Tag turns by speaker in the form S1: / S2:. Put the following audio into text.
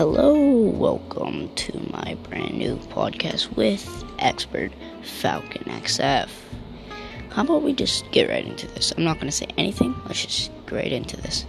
S1: Hello, welcome to my brand new podcast with expert Falcon XF. How about we just get right into this? I'm not going to say anything, let's just get right into this.